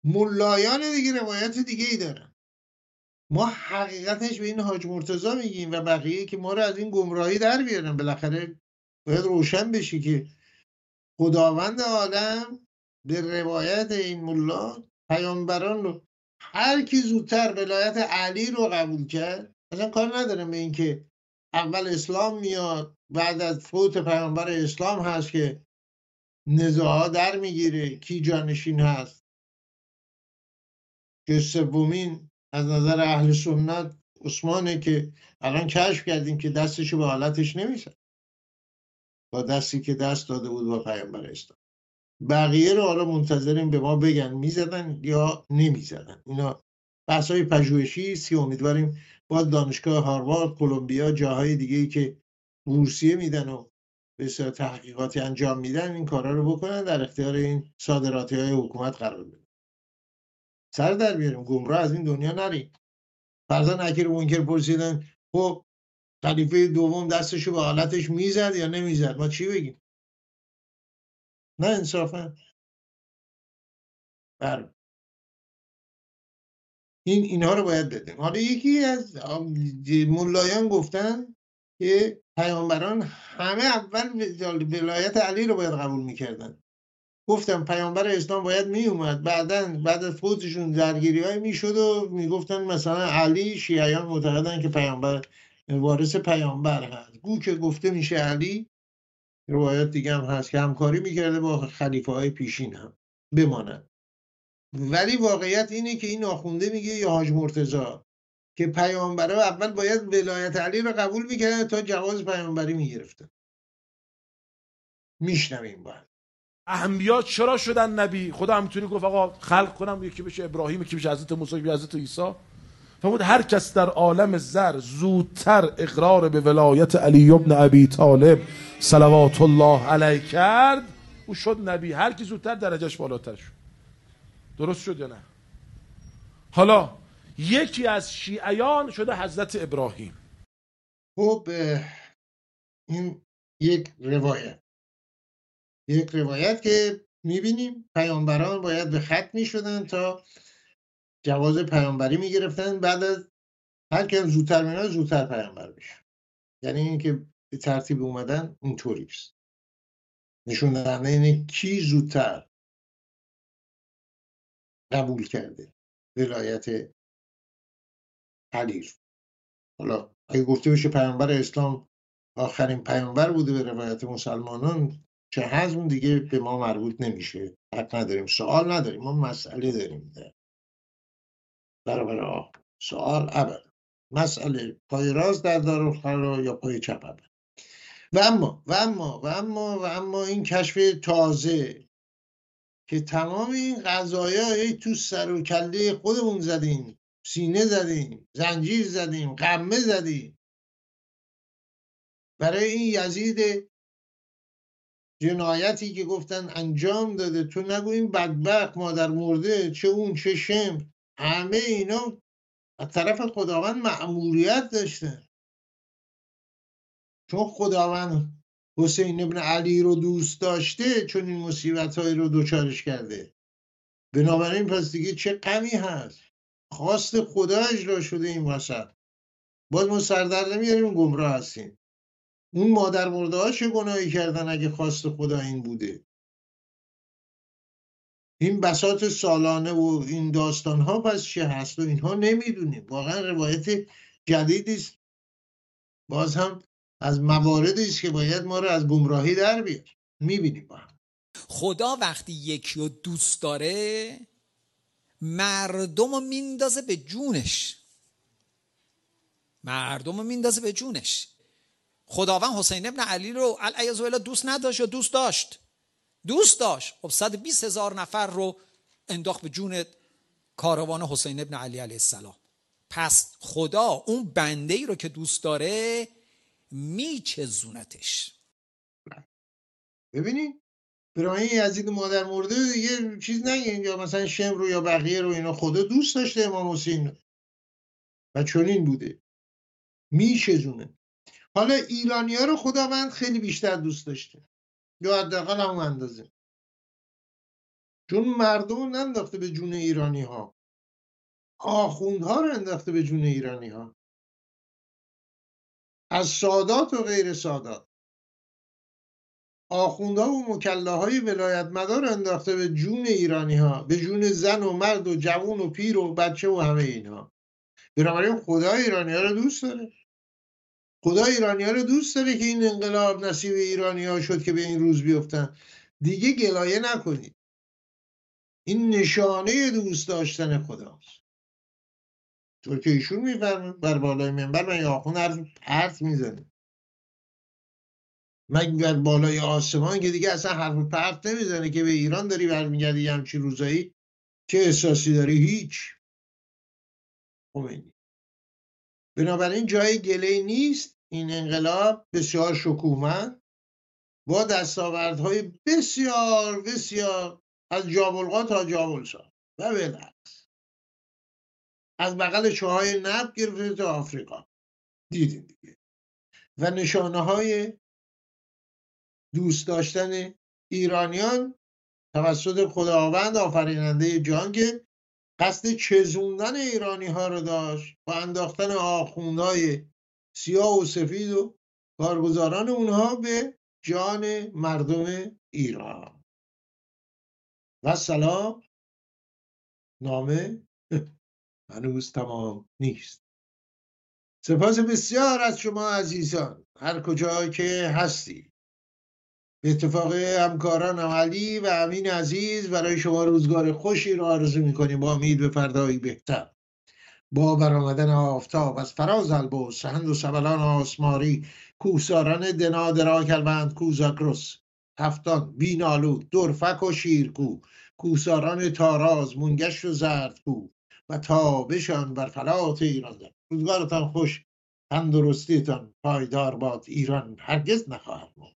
ملایان دیگه روایت دیگه ای دارن. ما حقیقتش به این حاج مرتضا میگیم و بقیه که ما رو از این گمراهی در بیارن. بالاخره باید روشن بشی که خداوند عالم به روایت این ملا پیامبران رو هر کی زودتر ولایت علی رو قبول کرد اصلا کار ندارم به اینکه اول اسلام میاد بعد از فوت پیامبر اسلام هست که نزاعا در می‌گیره کی جانشین هست. که سومین از نظر اهل سنت عثمانه که الان کشف کردیم که دستشو به حالتش نمیسن با دستی که دست داده بود با پیامبر اسلام. بقیه رو حالا منتظریم به ما بگن می‌زدن یا نمی‌زدن. اینا بحث های پژوهشی سی امیدواریم با دانشگاه هاروارد کلمبیا جاهای دیگه ای که بورسیه میدن و به تحقیقاتی انجام میدن این کارا رو بکنن در اختیار این صادراتی های حکومت قرار بدن. سر در بیاریم. گمراه از این دنیا نریم. فرزا نکیر و منکر پرسیدن خب خلیفه دوم دستشو به حالتش می‌زد یا نمی‌زد؟ ما چی بگیم؟ نه انصافا. بر این اینها رو باید بدیم. حالا یکی از ملایان گفتن که پیامبران همه اول ولایت علی رو باید قبول می‌کردن. گفتم پیامبر اسلام باید میومد بعدا بعد از فوتشون درگیری های می‌شد و می‌گفتن مثلا علی شیعیان معتقدن که پیامبر وارث پیامبر هست. گو که گفته میشه علی روایت دیگه هم هست که همکاری می‌کرده با خلیفه های پیشین هم بماند. ولی واقعیت اینه که این آخونده میگه یا حاج مرتزا که پیامبره اول باید ولایت علی رو قبول می‌کردن تا جواز پیامبری می‌گرفتن میشنویم باید. انبیا چرا شدن نبی؟ خدا همینطوری گفت آقا خلق کنم یکی بشه ابراهیم یکی بشه حضرت موسی یکی حضرت عیسی. فرمود هر کس در عالم زر زودتر اقرار به ولایت علی ابن ابی طالب صلوات الله علیه کرد او شد نبی. هر کی زودتر درجهش بالاتر شد. درست شد یا نه؟ حالا یکی از شیعیان شده حضرت ابراهیم. خب این یک روایت یک روایت که می‌بینیم پیامبران باید به خط می‌شدن تا جواز پیامبری می‌گرفتن. بعد از هر کم زودتر مینا زودتر پیامبر بشه یعنی اینکه به ترتیب اومدن اینطوری است. نشون دهنده اینه کی زودتر قبول کرده ولایت علی حالا اگه گفته بشه پیامبر اسلام آخرین پیامبر بوده به روایت مسلمانان چه اون دیگه به ما مربوط نمیشه. حق نداریم سوال نداریم ما مسئله داریم در برابر آه سوال ابدا مسئله پای راست در دار یا پای چپ ابدا و اما و اما و اما و اما این کشف تازه که تمام این قضایا تو سر و کله خودمون زدیم سینه زدیم زنجیر زدیم قمه زدیم. برای این یزید جنایتی که گفتن انجام داده. تو نگو این بدبخت مادر مرده چه اون چه شم همه اینا از طرف خداوند مأموریت داشته. چون خداوند حسین ابن علی رو دوست داشته چون این مصیبت هایی رو دوچارش کرده. بنابراین پس دیگه چه غمی هست؟ خواست خدا اجرا شده این وسط. باز ما سردر نمیاریم گمراه هستیم. اون مادر مرده ها چه گناهی کردن اگه خواست خدا این بوده؟ این بسات سالانه و این داستان ها پس چه هست و اینها نمی‌دونیم. واقعا روایت جدیدی است. باز هم از مواردی است که باید ما رو از گمراهی در بیار. می‌بینیم با هم. خدا وقتی یکی رو دوست داره مردم رو میندازه به جونش. مردم رو میندازه به جونش. خداوند حسین ابن علی رو علیه دوست نداشت یا دوست داشت؟ دوست داشت. خب 120 هزار نفر رو انداخت به جون کاروان حسین ابن علی علیه السلام. پس خدا اون بنده ای رو که دوست داره میچزونتش. ببینید برای یزید مادر مرده یه چیز نگین یا مثلا شم رو یا بقیه رو اینا خدا دوست داشته امام حسین و چنین بوده. میشزونه حالا ایرانی ها رو خداوند خیلی بیشتر دوست داشته. یا حداقل همون اندازه. چون مردم ننداخته به جون ایرانی ها آخوندها رو انداخته به جون ایرانی ها از سادات و غیر سادات. آخوندها و مکله های ولایت مدار انداخته به جون ایرانی ها به جون زن و مرد و جوون و پیر و بچه و همه اینها. بنابراین خدا ایرانی ها رو دوست داره. خدا ایرانی ها رو دوست داره که این انقلاب نصیب ایرانی ها شد که به این روز بیفتن. دیگه گلایه نکنید. این نشانه دوست داشتن خداست. طور که ایشون میفرمه بر بالای منبر من آخون حرف پرت می‌زنه مگه بر بالای آسمان که دیگه اصلا حرف پرت نمی‌زنه که به ایران داری برمیگردی همچی روزایی. چه احساسی داری؟ هیچ. خمینی بنابراین جای گله نیست. این انقلاب بسیار شکوهمند. با دستاوردهای بسیار بسیار از جابلقا تا جابلسا و بالعکس از بغل چوهای نب گرفته تا آفریقا. دیدیم دیگه. و نشانه های دوست داشتن ایرانیان توسط خداوند آفریننده جان که قصد چزوندن ایرانی ها رو داشت و انداختن آخوندهای سیاه و سفید و کارگزاران اونها به جان مردم ایران. و سلام. نامه هنوز تمام نیست. سپاس بسیار از شما عزیزان. هر کجا که هستی به اتفاق همکاران علی و امین عزیز برای شما روزگار خوشی را آرزو می‌کنیم. با امید به فردایی بهتر. با برآمدن آفتاب از فراز البرز سهند و سبلان آسماری کوساران دنا درا کلوند کوزاکروس هفتان بینالو درفک و شیرکو کوساران تاراز مونگشت و زردکو و تابشان بر فلات ایران در روزگارتان خوش تندرستیتان پایدار باد. ایران هرگز نخواهد مرد